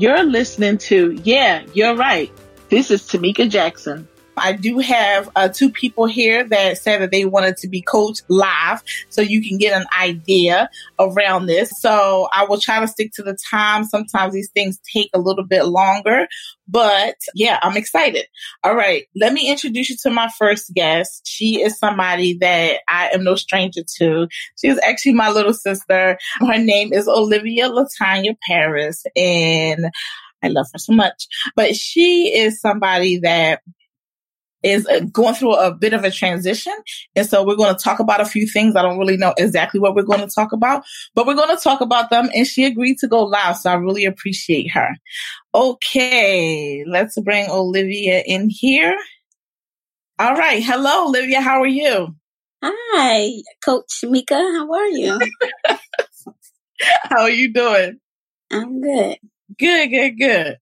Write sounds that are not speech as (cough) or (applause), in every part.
You're listening to Yeah, You're Right. This is Tameka Jackson. I do have uh, two people here that said that they wanted to be coached live so you can get an idea around this. So I will try to stick to the time. Sometimes these things take a little bit longer, but yeah, I'm excited. All right. Let me introduce you to my first guest. She is somebody that I am no stranger to. She is actually my little sister. Her name is Olivia Latanya Paris and I love her so much, but she is somebody that is going through a bit of a transition. And so we're going to talk about a few things. I don't really know exactly what we're going to talk about, but we're going to talk about them. And she agreed to go live. So I really appreciate her. Okay. Let's bring Olivia in here. All right. Hello, Olivia. How are you? Hi, Coach Mika. How are you? (laughs) how are you doing? I'm good. Good, good, good.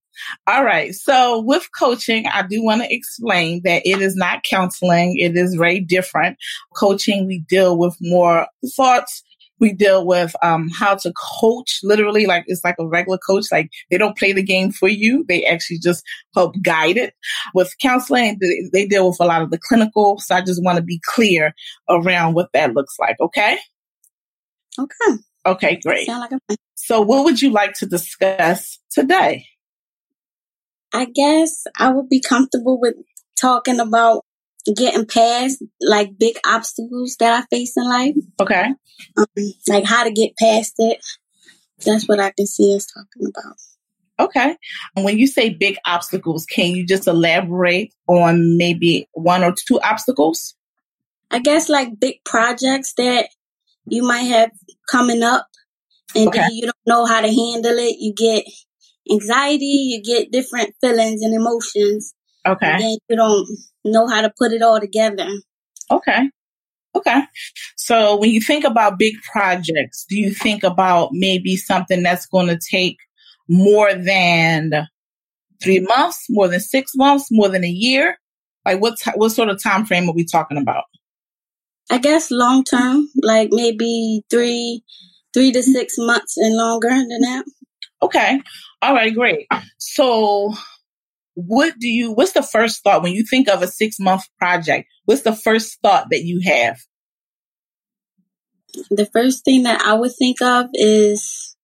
All right. So with coaching, I do want to explain that it is not counseling. It is very different. Coaching, we deal with more thoughts. We deal with um, how to coach, literally, like it's like a regular coach. Like they don't play the game for you; they actually just help guide it. With counseling, they, they deal with a lot of the clinical. So I just want to be clear around what that looks like. Okay. Okay. Okay, great. Like a- so, what would you like to discuss today? I guess I would be comfortable with talking about getting past like big obstacles that I face in life. Okay. Um, like how to get past it. That's what I can see us talking about. Okay. When you say big obstacles, can you just elaborate on maybe one or two obstacles? I guess like big projects that you might have coming up and okay. you don't know how to handle it. You get anxiety, you get different feelings and emotions. Okay. And then you don't know how to put it all together. Okay. Okay. So when you think about big projects, do you think about maybe something that's going to take more than three months, more than six months, more than a year? Like what, t- what sort of time frame are we talking about? I guess long term, like maybe three, three to six months and longer than that. Okay. All right, great. So what do you what's the first thought when you think of a 6 month project? What's the first thought that you have? The first thing that I would think of is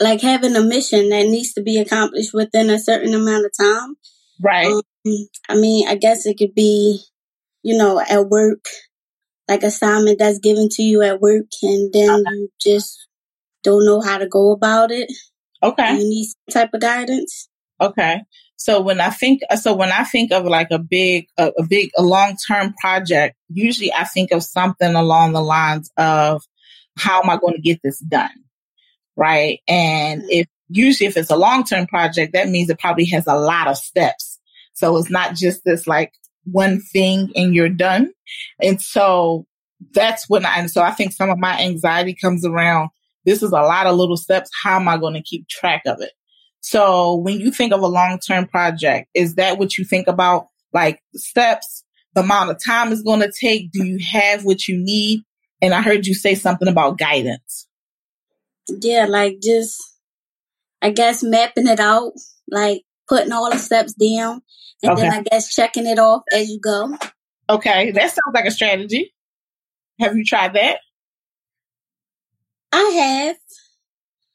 like having a mission that needs to be accomplished within a certain amount of time. Right. Um, I mean, I guess it could be, you know, at work, like assignment that's given to you at work, and then you just don't know how to go about it. Okay. You need some type of guidance. Okay. So when I think, so when I think of like a big, a, a big, a long term project, usually I think of something along the lines of how am I going to get this done? Right. And mm-hmm. if usually if it's a long term project, that means it probably has a lot of steps. So it's not just this like one thing and you're done. And so that's when I, and so I think some of my anxiety comes around this is a lot of little steps. How am I going to keep track of it? So when you think of a long term project, is that what you think about? Like steps, the amount of time it's going to take? Do you have what you need? And I heard you say something about guidance. Yeah, like just, I guess, mapping it out, like putting all the steps down, and okay. then I guess checking it off as you go. Okay, that sounds like a strategy. Have you tried that? I have.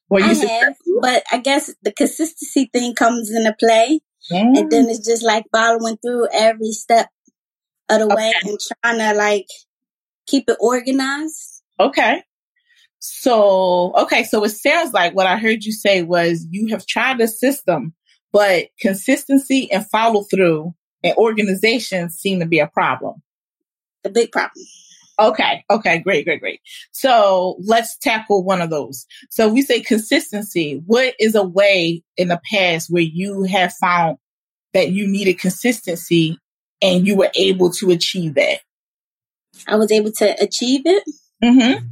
Well, I have, but I guess the consistency thing comes into play, mm. and then it's just like following through every step of the okay. way and trying to like keep it organized. Okay. So, okay, so it sounds like what I heard you say was you have tried the system, but consistency and follow through and organization seem to be a problem. A big problem. Okay. Okay. Great. Great. Great. So let's tackle one of those. So we say consistency. What is a way in the past where you have found that you needed consistency and you were able to achieve that? I was able to achieve it. Mm-hmm.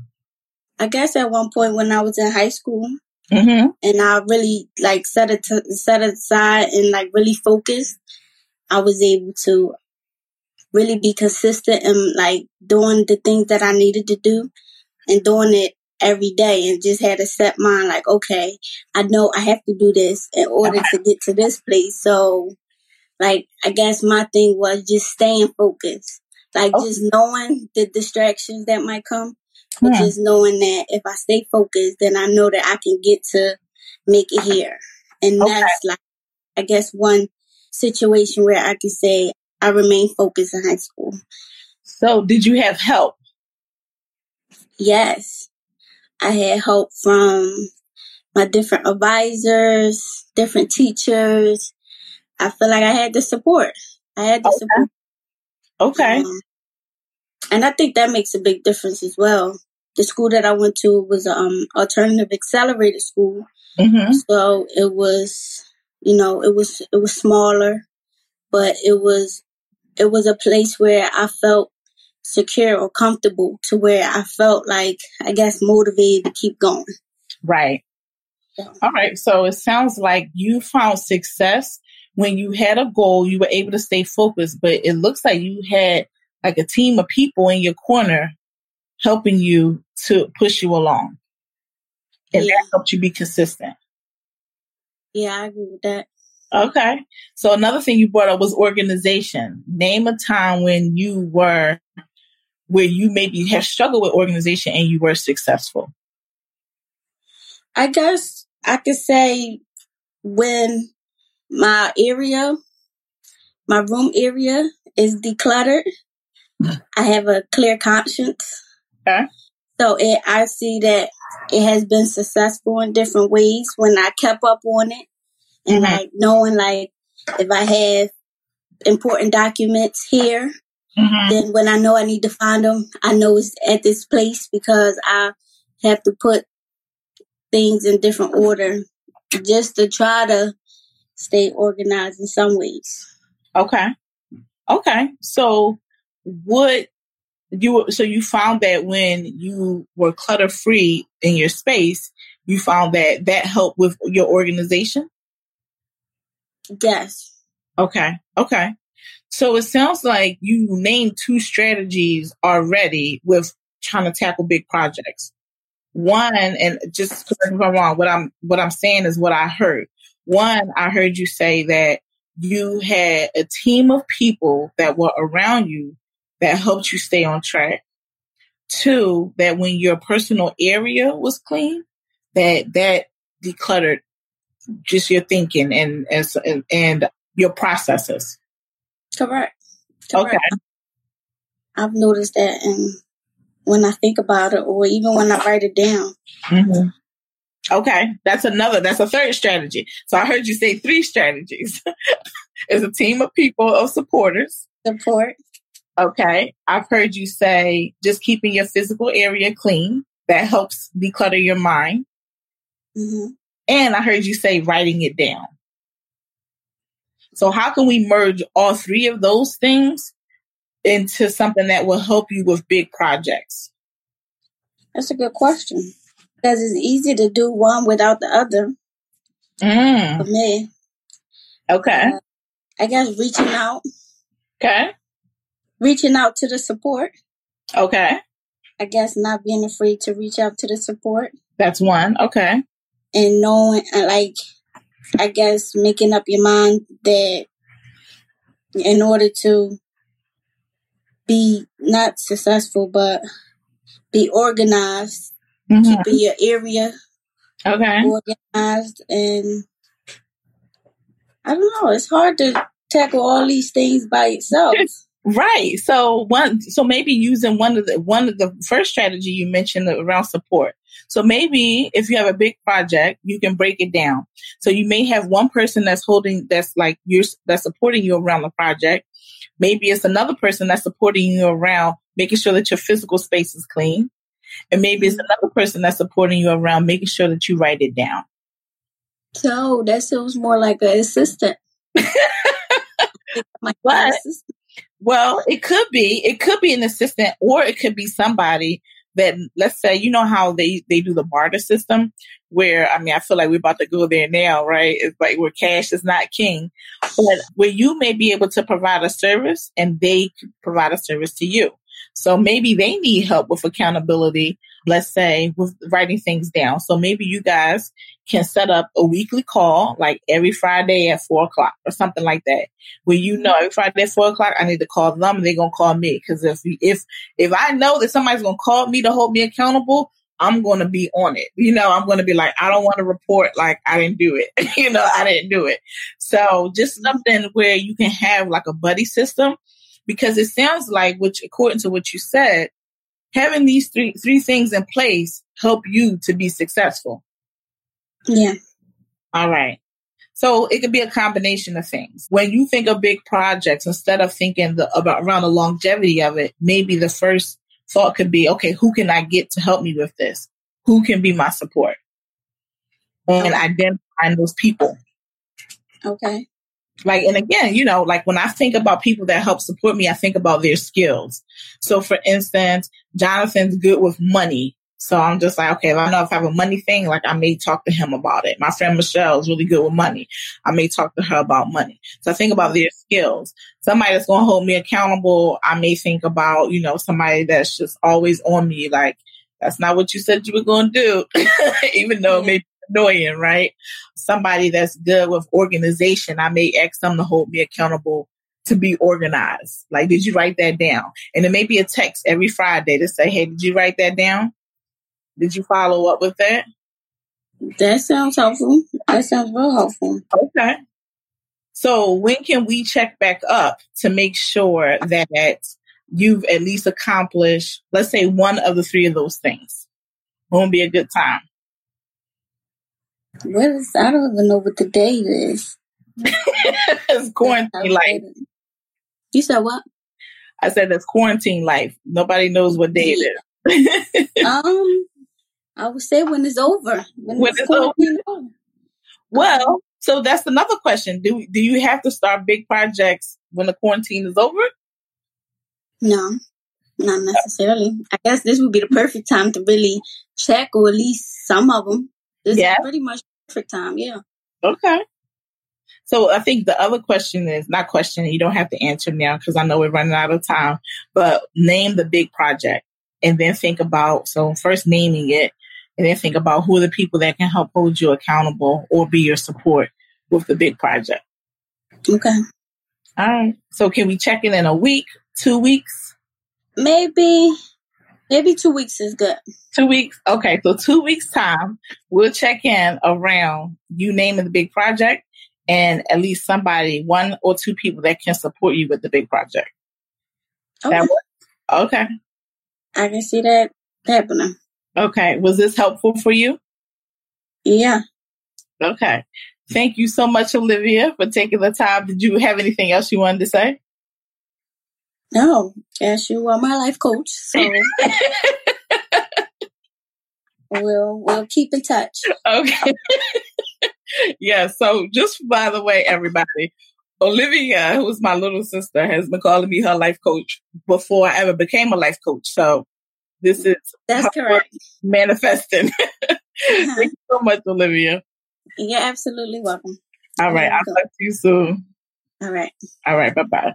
I guess at one point when I was in high school, mm-hmm. and I really like set it to, set it aside and like really focused, I was able to really be consistent and like doing the things that I needed to do and doing it every day and just had a set mind like, okay, I know I have to do this in order to get to this place. So like I guess my thing was just staying focused. Like oh. just knowing the distractions that might come. But yeah. just knowing that if I stay focused, then I know that I can get to make it here. And okay. that's like I guess one situation where I can say I remained focused in high school. So did you have help? Yes. I had help from my different advisors, different teachers. I feel like I had the support. I had the okay. support. Okay. Um, and I think that makes a big difference as well. The school that I went to was um alternative accelerated school. Mm-hmm. So it was, you know, it was it was smaller, but it was it was a place where I felt secure or comfortable to where I felt like, I guess, motivated to keep going. Right. All right. So it sounds like you found success when you had a goal, you were able to stay focused, but it looks like you had like a team of people in your corner helping you to push you along. And yeah. that helped you be consistent. Yeah, I agree with that. Okay. So another thing you brought up was organization. Name a time when you were where you maybe have struggled with organization and you were successful? I guess I could say when my area, my room area is decluttered, I have a clear conscience. Okay. So it, I see that it has been successful in different ways when I kept up on it and mm-hmm. like knowing like if I have important documents here, Mm-hmm. Then when I know I need to find them, I know it's at this place because I have to put things in different order just to try to stay organized in some ways. Okay. Okay. So what you so you found that when you were clutter free in your space, you found that that helped with your organization? Yes. Okay. Okay. So it sounds like you named two strategies already with trying to tackle big projects. One, and just correct me if I'm wrong, what I'm what I'm saying is what I heard. One, I heard you say that you had a team of people that were around you that helped you stay on track. Two, that when your personal area was clean, that that decluttered just your thinking and and, and your processes. Correct. Correct. Okay. I've noticed that, and when I think about it, or even when I write it down. Mm-hmm. Okay, that's another. That's a third strategy. So I heard you say three strategies. (laughs) it's a team of people of supporters. Support. Okay, I've heard you say just keeping your physical area clean. That helps declutter your mind. Mm-hmm. And I heard you say writing it down. So how can we merge all three of those things into something that will help you with big projects? That's a good question. Because it's easy to do one without the other. Mm. For me. Okay. Uh, I guess reaching out. Okay. Reaching out to the support. Okay. I guess not being afraid to reach out to the support. That's one. Okay. And knowing, like, I guess making up your mind that in order to be not successful but be organized, mm-hmm. keeping your area okay organized and I don't know, it's hard to tackle all these things by itself. (laughs) Right. So one so maybe using one of the one of the first strategy you mentioned around support. So maybe if you have a big project, you can break it down. So you may have one person that's holding, that's like you're, that's supporting you around the project. Maybe it's another person that's supporting you around making sure that your physical space is clean. And maybe it's mm-hmm. another person that's supporting you around making sure that you write it down. So that sounds more like (laughs) an assistant. but, well, it could be. It could be an assistant, or it could be somebody that let's say you know how they they do the barter system where I mean I feel like we're about to go there now, right? It's like where cash is not king, but where you may be able to provide a service and they provide a service to you. So maybe they need help with accountability, let's say with writing things down. So maybe you guys can set up a weekly call, like every Friday at four o'clock or something like that, where you know every Friday at four o'clock I need to call them and they're gonna call me. Cause if if if I know that somebody's gonna call me to hold me accountable, I'm going to be on it. You know, I'm going to be like, I don't want to report like I didn't do it. (laughs) you know, I didn't do it. So just something where you can have like a buddy system because it sounds like which according to what you said, having these three three things in place help you to be successful. Yeah. All right. So it could be a combination of things. When you think of big projects, instead of thinking the, about around the longevity of it, maybe the first thought could be, okay, who can I get to help me with this? Who can be my support? And identifying those people. Okay. Like, and again, you know, like when I think about people that help support me, I think about their skills. So for instance, Jonathan's good with money. So I'm just like, okay, if I know if I have a money thing, like I may talk to him about it. My friend Michelle is really good with money. I may talk to her about money. So I think about their skills. Somebody that's going to hold me accountable. I may think about, you know, somebody that's just always on me. Like, that's not what you said you were going to do, (laughs) even though it may annoying, right? Somebody that's good with organization. I may ask them to hold me accountable to be organized. Like, did you write that down? And it may be a text every Friday to say, Hey, did you write that down? Did you follow up with that? That sounds helpful. That sounds real helpful. Okay. So when can we check back up to make sure that you've at least accomplished, let's say, one of the three of those things? Won't be a good time. What is? I don't even know what the date is. (laughs) it's quarantine life. You said what? I said it's quarantine life. Nobody knows what day it is. (laughs) um, I would say when it's over. When, when it's, over. over. Well, so that's another question. Do do you have to start big projects when the quarantine is over? No, not necessarily. I guess this would be the perfect time to really check, or at least some of them. This yeah. is pretty much perfect time. Yeah. Okay. So I think the other question is not question. You don't have to answer now because I know we're running out of time. But name the big project, and then think about. So first naming it, and then think about who are the people that can help hold you accountable or be your support with the big project. Okay. All right. So can we check in in a week, two weeks? Maybe, maybe two weeks is good. Two weeks. Okay. So two weeks time, we'll check in around you naming the big project and at least somebody, one or two people that can support you with the big project. Okay. okay. I can see that happening. Okay. Was this helpful for you? Yeah. Okay. Thank you so much, Olivia, for taking the time. Did you have anything else you wanted to say? No, yes, you are my life coach. So (laughs) we'll we'll keep in touch. Okay. (laughs) yeah. So just by the way, everybody, Olivia, who's my little sister, has been calling me her life coach before I ever became a life coach. So this is that's correct. Manifesting. (laughs) Uh-huh. Thank you so much, Olivia. You're absolutely welcome. All right. I'll talk to you soon. All right. All right. Bye-bye.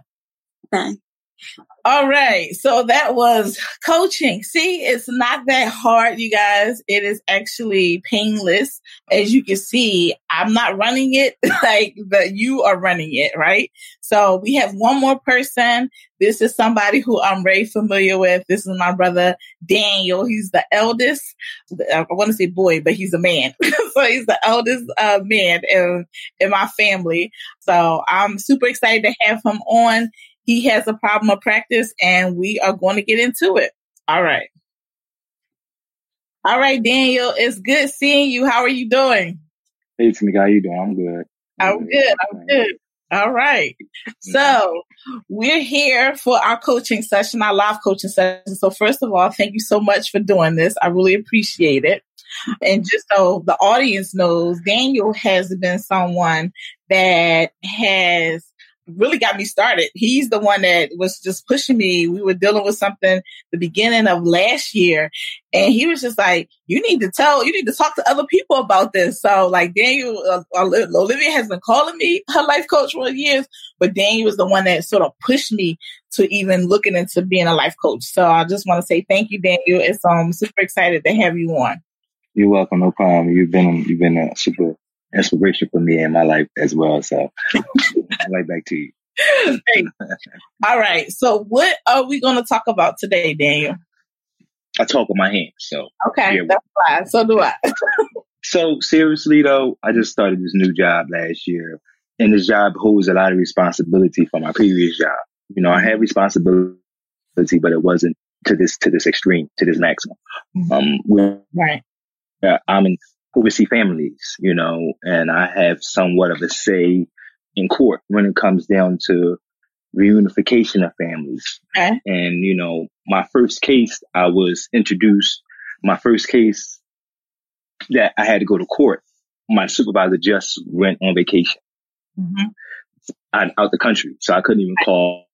Bye. All right. So that was coaching. See, it's not that hard, you guys. It is actually painless. As you can see, I'm not running it (laughs) like that you are running it, right? So we have one more person. This is somebody who I'm very familiar with. This is my brother Daniel. He's the eldest. I want to say boy, but he's a man. (laughs) so he's the eldest uh, man in, in my family. So I'm super excited to have him on. He has a problem of practice and we are going to get into it. All right. All right, Daniel, it's good seeing you. How are you doing? Hey, Tameka, how are you doing? I'm good. I'm, I'm good. I'm good. All right. So we're here for our coaching session, our live coaching session. So first of all, thank you so much for doing this. I really appreciate it. And just so the audience knows, Daniel has been someone that has really got me started. He's the one that was just pushing me. We were dealing with something the beginning of last year and he was just like, you need to tell, you need to talk to other people about this. So like Daniel, uh, Olivia has been calling me her life coach for years, but Daniel was the one that sort of pushed me to even looking into being a life coach. So I just want to say thank you, Daniel. It's um super excited to have you on. You're welcome. No problem. You've been you've been a super inspiration for me in my life as well. So (laughs) right back to you. All right. So what are we going to talk about today, Daniel? I talk with my hands. So okay, that's fine. So do I. (laughs) so seriously though, I just started this new job last year, and this job holds a lot of responsibility for my previous job. You know, I had responsibility, but it wasn't to this to this extreme, to this maximum. Mm-hmm. Um, right. Uh, I'm in oversee families, you know, and I have somewhat of a say in court when it comes down to reunification of families. Okay. And, you know, my first case, I was introduced, my first case that I had to go to court, my supervisor just went on vacation mm-hmm. out, out the country. So I couldn't even call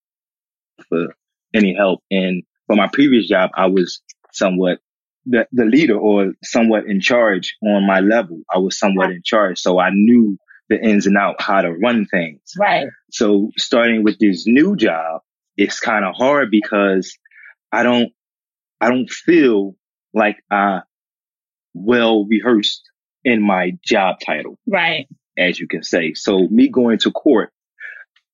for any help. And for my previous job, I was somewhat the, the leader or somewhat in charge on my level. I was somewhat in charge. So I knew the ins and out, how to run things. Right. So starting with this new job, it's kind of hard because I don't, I don't feel like I well rehearsed in my job title. Right. As you can say. So me going to court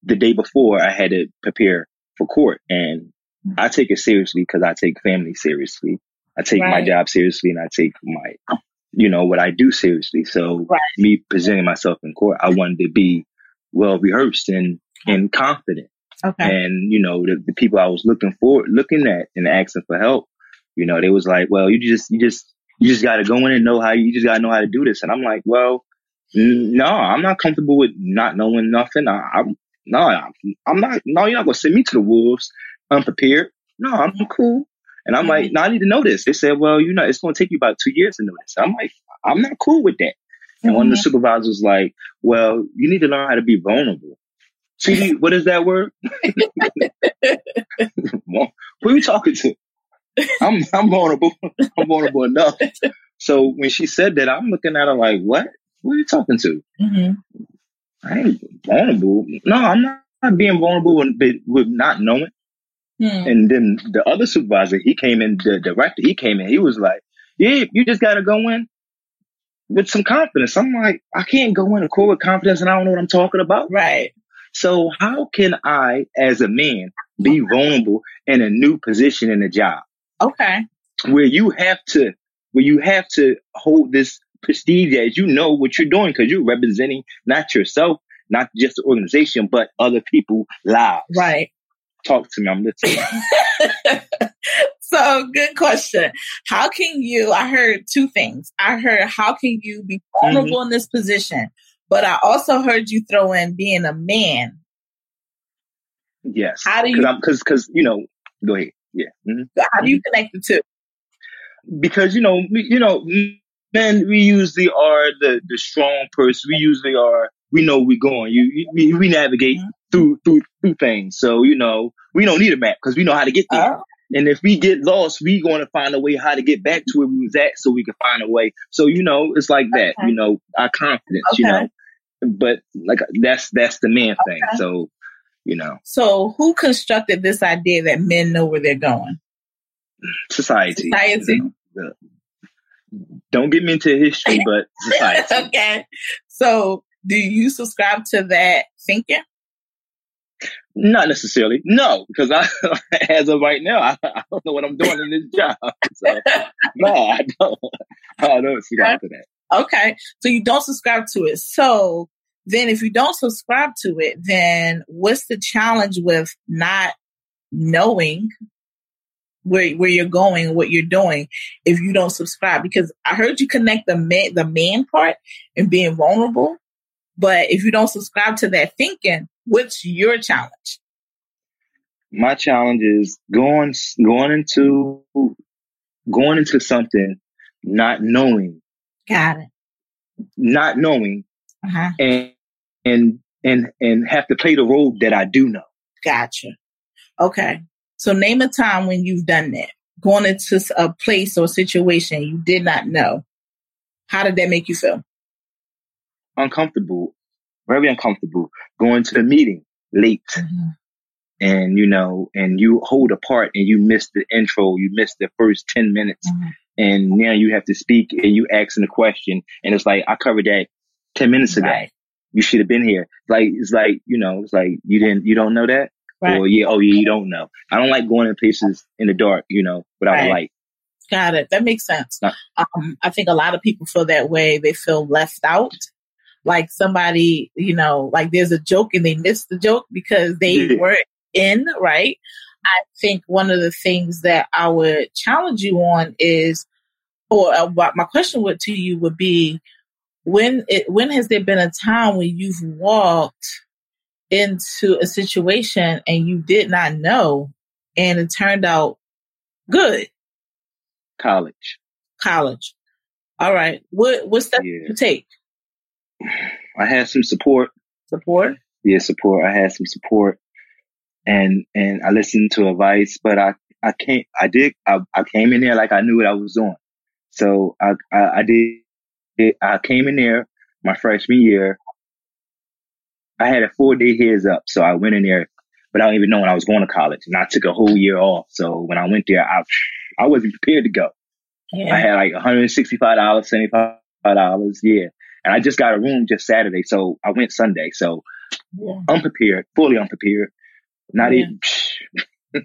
the day before I had to prepare for court and I take it seriously because I take family seriously. I take right. my job seriously and I take my, you know, what I do seriously. So right. me presenting myself in court, I wanted to be well rehearsed and, and confident. Okay. And, you know, the, the people I was looking for, looking at and asking for help, you know, they was like, well, you just, you just, you just got to go in and know how you just got to know how to do this. And I'm like, well, no, I'm not comfortable with not knowing nothing. I, am no, I'm not, no, you're not going to send me to the wolves unprepared. No, I'm mm-hmm. cool. And I'm like, mm-hmm. no, I need to know this. They said, well, you know, it's going to take you about two years to know this. I'm like, I'm not cool with that. And mm-hmm. one of the mm-hmm. supervisors was like, well, you need to learn how to be vulnerable. See, what is that word? (laughs) Who are you talking to? I'm, I'm vulnerable. I'm vulnerable enough. So when she said that, I'm looking at her like, what? Who are you talking to? Mm-hmm. I ain't vulnerable. No, I'm not being vulnerable with, with not knowing. Hmm. And then the other supervisor, he came in, the director, he came in, he was like, yeah, you just got to go in with some confidence. I'm like, I can't go in a court with confidence and I don't know what I'm talking about. Right. So how can I, as a man, be vulnerable in a new position in a job? Okay. Where you have to, where you have to hold this prestige as you know what you're doing because you're representing not yourself, not just the organization, but other people lives. Right. Talk to me. I'm listening. (laughs) so good question. How can you, I heard two things. I heard, how can you be vulnerable mm-hmm. in this position? But I also heard you throw in being a man. Yes. How do you, cause, cause, you know, go ahead. Yeah. Mm-hmm. How do you connect the two? Because, you know, you know, men, we usually are the, the strong person. We usually are, we know we're going. You, we, we navigate mm-hmm through through through things. So you know, we don't need a map because we know how to get there. Oh. And if we get lost, we going to find a way how to get back to where we was at, so we can find a way. So you know, it's like that. Okay. You know, our confidence. Okay. You know, but like that's that's the man thing. Okay. So you know. So who constructed this idea that men know where they're going? Society. Society. Know, don't get me into history, (laughs) but society. okay. So do you subscribe to that thinking? Not necessarily. No, because I, (laughs) as of right now, I, (laughs) I, don't know what I'm doing in this (laughs) job. So, no, I don't. I don't subscribe to that. Okay. So you don't subscribe to it. So then if you don't subscribe to it, then what's the challenge with not knowing where where you're going, what you're doing, if you don't subscribe? Because I heard you connect the man the man part and being vulnerable, but if you don't subscribe to that thinking, What's your challenge? My challenge is going going into going into something not knowing. Got it. Not knowing, uh-huh. and and and and have to play the role that I do know. Gotcha. Okay. So name a time when you've done that. Going into a place or situation you did not know. How did that make you feel? Uncomfortable very uncomfortable going to the meeting late. Mm-hmm. and you know, and you hold a part and you miss the intro, you miss the first 10 minutes. Mm-hmm. And now you have to speak and you asking a question. And it's like, I covered that 10 minutes ago. Right. You should have been here. Like, it's like, you know, it's like, you didn't, you don't know that? Right. Or yeah, oh yeah, you don't know. I don't like going in places in the dark, you know, without right. light. Got it. That makes sense. Um, I think a lot of people feel that way. They feel left out. Like somebody, you know, like there's a joke and they missed the joke because they yeah. weren't in, right? I think one of the things that I would challenge you on is, or uh, my question would to you would be, when it, when has there been a time when you've walked into a situation and you did not know and it turned out good? College. College. All right. What what steps yeah. did you take? I had some support. Support? Yeah, support. I had some support and and I listened to advice, but I I can't I did I, I came in there like I knew what I was doing. So I I, I did I came in there my freshman year. I had a four day heads up, so I went in there, but I don't even know when I was going to college, and I took a whole year off. So when I went there, I I wasn't prepared to go. Yeah. I had like 165 dollars, 75 dollars, yeah, and I just got a room just Saturday, so I went Sunday. So yeah. unprepared, fully unprepared. Not yeah. even,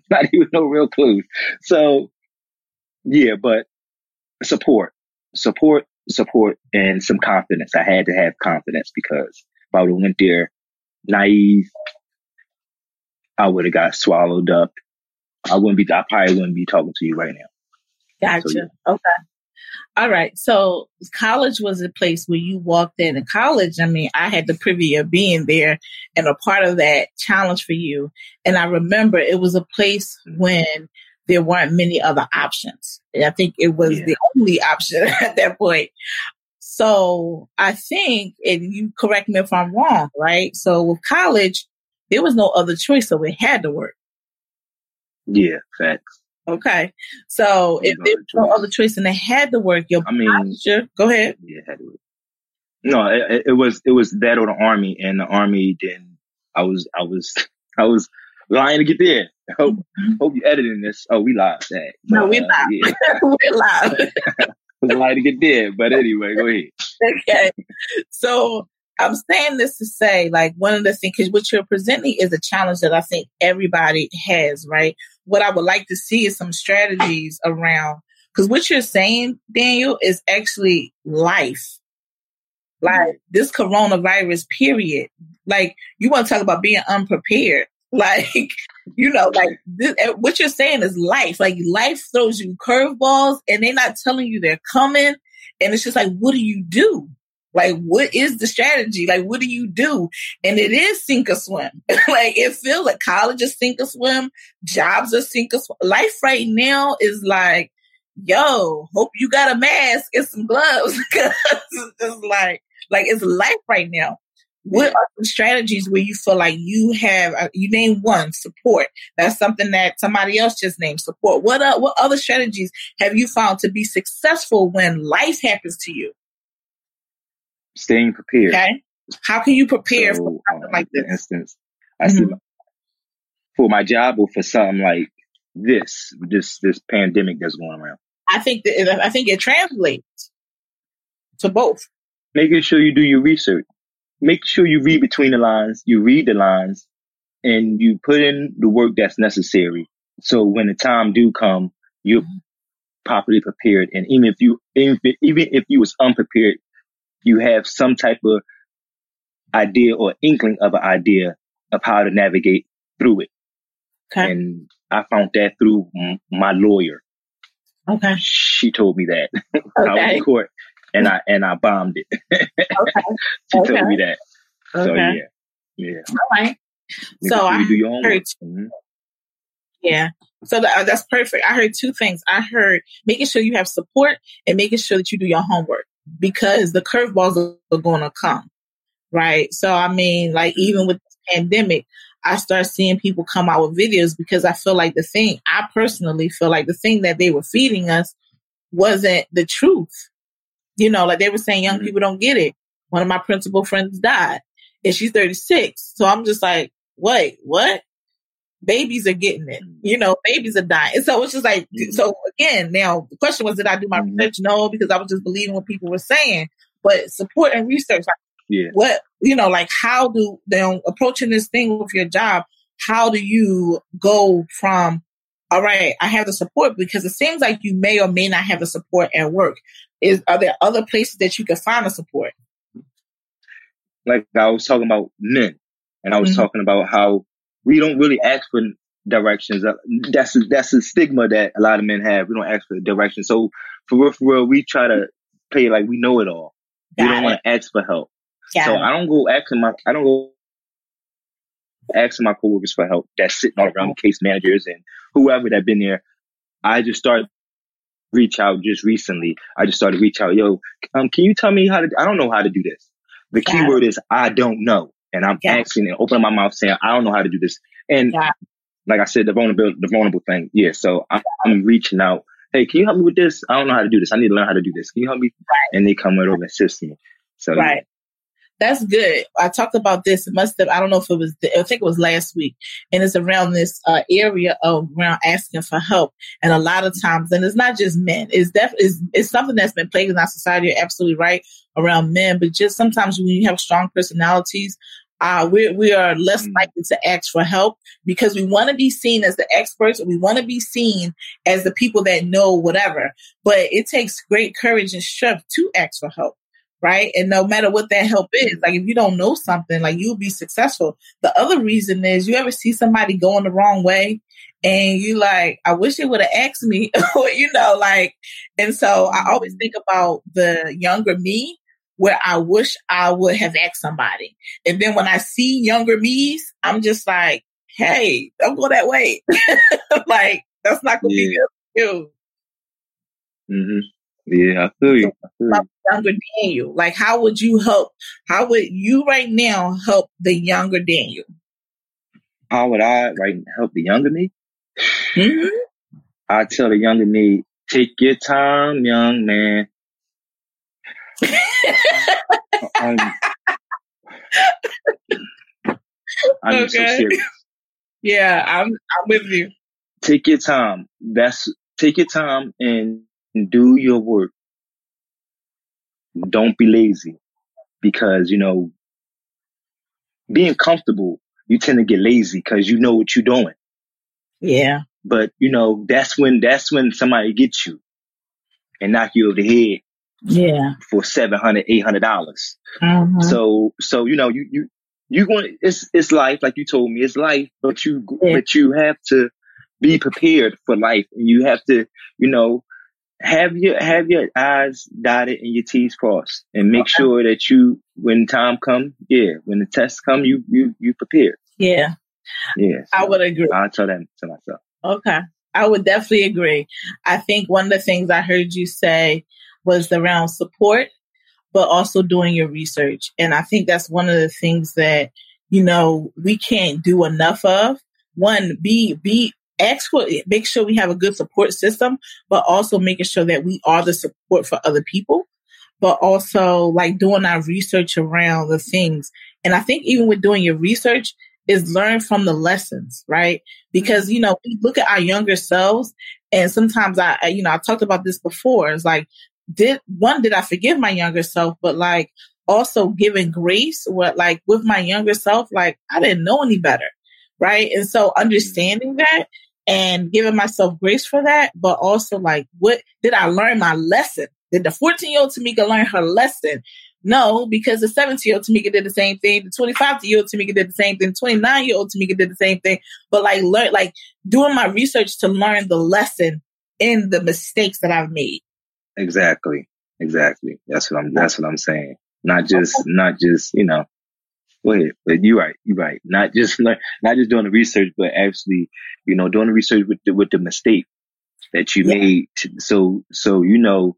(laughs) not even no real clues. So yeah, but support, support, support, and some confidence. I had to have confidence because if I would have went there naive, I would have got swallowed up. I wouldn't be. I probably wouldn't be talking to you right now. Gotcha. So, yeah. Okay. All right. So college was a place where you walked in. In college, I mean, I had the privilege of being there and a part of that challenge for you. And I remember it was a place when there weren't many other options. And I think it was yeah. the only option (laughs) at that point. So I think, and you correct me if I'm wrong, right? So with college, there was no other choice, so it had to work. Yeah, facts. Okay. So if there's no other choice and they had to work, your I mean, posture, go ahead. Yeah, had to. No, it, it, was it was that or the army, and the army didn't. I was I was (laughs) I was lying to get there. Hope mm-hmm. hope you editing this. Oh, we live. That. No, we uh, live. Yeah. (laughs) We're live. (laughs) I was lying to get there, but anyway, go ahead. Okay. So I'm saying this to say, like, one of the things, because what you're presenting is a challenge that I think everybody has, right? What I would like to see is some strategies around, because what you're saying, Daniel, is actually life. Like this coronavirus period. Like, you want to talk about being unprepared. (laughs) Like, you know, like this, eh, what you're saying is life. Like, life throws you curveballs and they're not telling you they're coming. And it's just like, what do you do? Like, what is the strategy? Like, what do you do? And it is sink or swim. (laughs) like, it feels like college is sink or swim, jobs are sink or swim. Life right now is like, yo, hope you got a mask and some gloves (laughs) because it's like, like it's life right now. What are some strategies where you feel like you have, uh, you name one, support. That's something that somebody else just named, support. What, uh, what other strategies have you found to be successful when life happens to you? Staying prepared. Okay. How can you prepare so, for something like this? For instance, I mm-hmm. my, for my job or for something like this, this this pandemic that's going around. I think that I think it translates to both. Making sure you do your research. Make sure you read between the lines. You read the lines, and you put in the work that's necessary. So when the time do come, you're mm-hmm. properly prepared. And even if you even if, even if you was unprepared, you have some type of idea or inkling of an idea of how to navigate through it. Okay. And I found that through m- my lawyer. Okay. She told me that. Okay. (laughs) I was in court and I and I bombed it. okay. (laughs) she okay. told me that. Okay. So yeah. Yeah. All right. so I do your heard mm-hmm. Yeah. So that, that's perfect. I heard two things. I heard making sure you have support and making sure that you do your homework because the curveballs are going to come. Right. So, I mean, like even with the pandemic, I start seeing people come out with videos because I feel like the thing, I personally feel like the thing that they were feeding us wasn't the truth. You know, like they were saying young mm-hmm. people don't get it. One of my principal friends died and she's 36. So I'm just like, wait, what? Babies are getting it. Mm. You know, babies are dying. And so it's just like, mm-hmm. so again, now the question was, did I do my mm-hmm. research? No, because I was just believing what people were saying. But support and research, like, yeah. what, you know, like how do, they approaching this thing with your job, how do you go from, all right, I have the support because it seems like you may or may not have the support at work. Is, are there other places that you can find the support? Like I was talking about men and I was mm-hmm. talking about how we don't really ask for directions. Uh, that's a, that's a stigma that a lot of men have. We don't ask for directions. So for real, for real, we try to play like we know it all. Got we don't want to ask for help. Got so it. I don't go asking my I don't go asking my coworkers for help. That's sitting all around case managers and whoever that been there. I just started reach out just recently. I just started reach out. Yo, um, can you tell me how to? I don't know how to do this. The key word is I don't know and I'm yeah. asking and opening my mouth saying, I don't know how to do this. And yeah. like I said, the vulnerable, the vulnerable thing. Yeah. So I'm, I'm, reaching out. Hey, can you help me with this? I don't know how to do this. I need to learn how to do this. Can you help me? Right. And they come right over and assist me. So right. That's good. I talked about this. It must have, I don't know if it was, I think it was last week. And it's around this uh, area of around asking for help. And a lot of times, and it's not just men, it's definitely, it's, it's something that's been plaguing our society. You're absolutely right around men, but just sometimes when you have strong personalities, uh, we, we are less mm. likely to ask for help because we want to be seen as the experts. We want to be seen as the people that know whatever. But it takes great courage and strength to ask for help. Right. And no matter what that help is, like if you don't know something, like you'll be successful. The other reason is you ever see somebody going the wrong way and you like, I wish they would have asked me, (laughs) you know, like, and so I always mm. think about the younger me where I wish I would have asked somebody. And then when I see younger me's, I'm just like, hey, don't go that way. (laughs) like, that's not going to yeah. be good for you. Mm-hmm. Yeah, I feel you. I feel you. Younger Daniel, like, how would you help? How would you right now help the younger Daniel? How would I right help the younger me? Mm-hmm. I tell the younger me, take your time, young man. (laughs) (laughs) I'm, I'm okay. so serious. Yeah, I'm I'm with you. Take your time. That's take your time and do your work. Don't be lazy because you know being comfortable, you tend to get lazy because you know what you're doing. Yeah. But you know that's when that's when somebody gets you and knock you over the head yeah. For seven hundred, eight hundred dollars. Mm-hmm. So, so, you know, you, you, you want, it's, it's life, like you told me, it's life, but you, yeah. but you have to be prepared for life and you have to, you know, have your, have your eyes dotted and your T's crossed and make okay. sure that you, when time come, yeah, when the tests come, you, you, you prepared. Yeah. Yeah. So I would agree. I'll tell that to myself. Okay. I would definitely agree. I think one of the things I heard you say was around support, but also doing your research. And I think that's one of the things that, you know, we can't do enough of. One, be, be, ask make sure we have a good support system, but also making sure that we are the support for other people, but also like doing our research around the things. And I think even with doing your research, is learn from the lessons, right? Because, you know, we look at our younger selves and sometimes I, you know, I talked about this before. It's like did one did I forgive my younger self, but like also giving grace what like with my younger self, like I didn't know any better. Right. And so understanding that and giving myself grace for that, but also like what did I learn my lesson? Did the 14 year old Tameka learn her lesson? No, because the 17 year old Tameka did the same thing. The 25 year old Tameka did the same thing. 29 year old Tameka did the same thing. But like learn, like doing my research to learn the lesson in the mistakes that I've made. Exactly. Exactly. That's what I'm, that's what I'm saying. Not just, not just, you know, go ahead. But you're right. You're right. Not just, not, not just doing the research, but actually, you know, doing the research with the, with the mistake that you yeah. made. To, so, so, you know,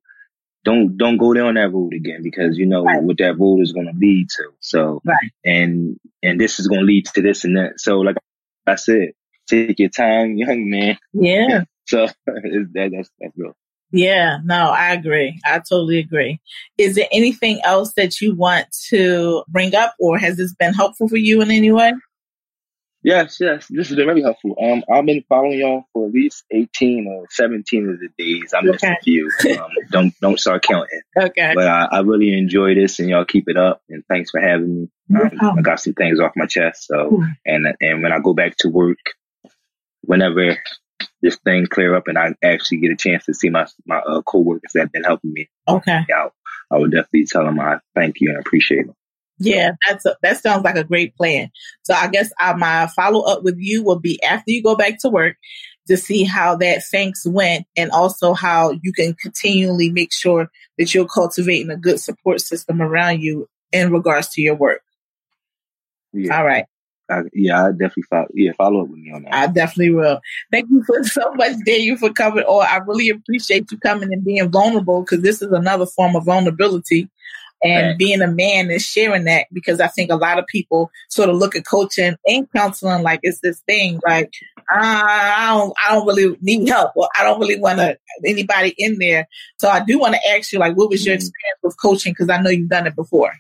don't, don't go down that road again because you know right. what that road is going to lead to. So, right. and, and this is going to lead to this and that. So, like I said, take your time, young man. Yeah. (laughs) so (laughs) that, that's, that's real. Yeah, no, I agree. I totally agree. Is there anything else that you want to bring up or has this been helpful for you in any way? Yes, yes. This has been very helpful. Um, I've been following y'all for at least eighteen or seventeen of the days. I'm okay. few. Um, don't don't start counting. (laughs) Okay. But I, I, really enjoy this, and y'all keep it up. And thanks for having me. Um, I got some things off my chest. So, and and when I go back to work, whenever this thing clear up, and I actually get a chance to see my my uh, coworkers that have been helping me okay out, I would definitely tell them I thank you and appreciate them. Yeah, that's a, that sounds like a great plan. So I guess uh, my follow up with you will be after you go back to work to see how that thanks went and also how you can continually make sure that you're cultivating a good support system around you in regards to your work. Yeah. All right. I, yeah, I definitely follow. Yeah, follow up with me on that. I definitely will. Thank you for (laughs) so much, Daniel, for coming. Or I really appreciate you coming and being vulnerable because this is another form of vulnerability and right. being a man and sharing that because I think a lot of people sort of look at coaching and counseling like it's this thing like I don't I don't really need help or I don't really want to anybody in there. So I do want to ask you like what was your mm-hmm. experience with coaching because I know you've done it before.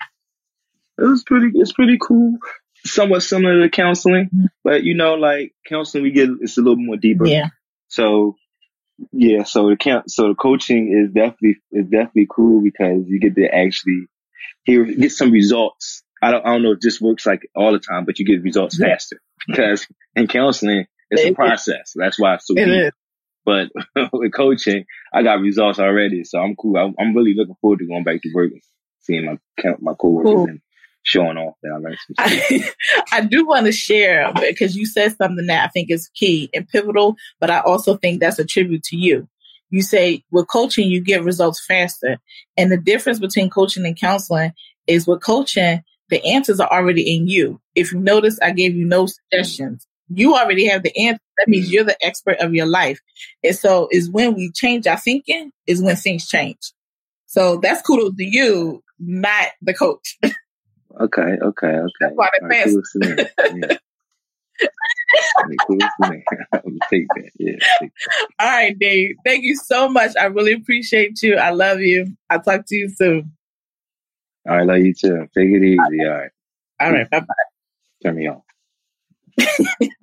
It was pretty it's pretty cool. Somewhat similar to counseling, mm-hmm. but you know, like counseling, we get it's a little more deeper. Yeah. So yeah, so the count, so the coaching is definitely is definitely cool because you get to actually hear get some results. I don't I don't know if this works like all the time, but you get results yeah. faster because in counseling it's it, a process. That's why it's so it deep. But (laughs) with coaching, I got results already, so I'm cool. I'm, I'm, really looking forward to going back to work and seeing my my coworkers cool. and showing off that I learned some I, (laughs) I do want to share because you said something that I think is key and pivotal, but I also think that's a tribute to you. You say with coaching, you get results faster. And the difference between coaching and counseling is with coaching, the answers are already in you. If you notice, I gave you no suggestions. You already have the answer. That means you're the expert of your life. And so is when we change our thinking is when things change. So that's kudos to you, not the coach. (laughs) Okay, okay, okay. That's why they right, cool yeah. (laughs) cool (laughs) take that. Yeah. Take that. All right, Dave. Thank you so much. I really appreciate you. I love you. I'll talk to you soon. All right, love you too. Take it easy. All right. All right. Bye bye. Turn me on. (laughs)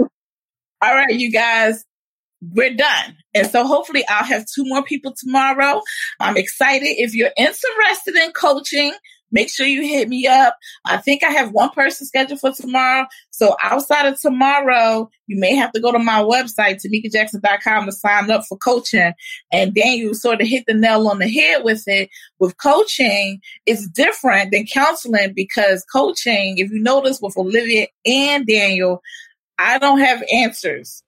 All right, you guys we're done. And so hopefully I'll have two more people tomorrow. I'm excited. If you're interested in coaching, make sure you hit me up. I think I have one person scheduled for tomorrow. So outside of tomorrow, you may have to go to my website, tamekajackson.com to sign up for coaching. And then you sort of hit the nail on the head with it. With coaching, it's different than counseling because coaching, if you notice with Olivia and Daniel, I don't have answers.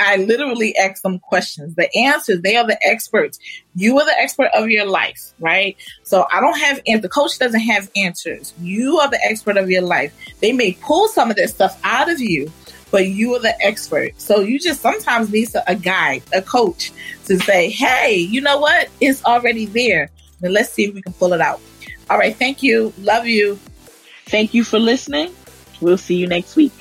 I literally ask them questions. The answers, they are the experts. You are the expert of your life, right? So I don't have, and the coach doesn't have answers. You are the expert of your life. They may pull some of this stuff out of you, but you are the expert. So you just sometimes need a guide, a coach to say, hey, you know what? It's already there. Let's see if we can pull it out. All right. Thank you. Love you. Thank you for listening. We'll see you next week.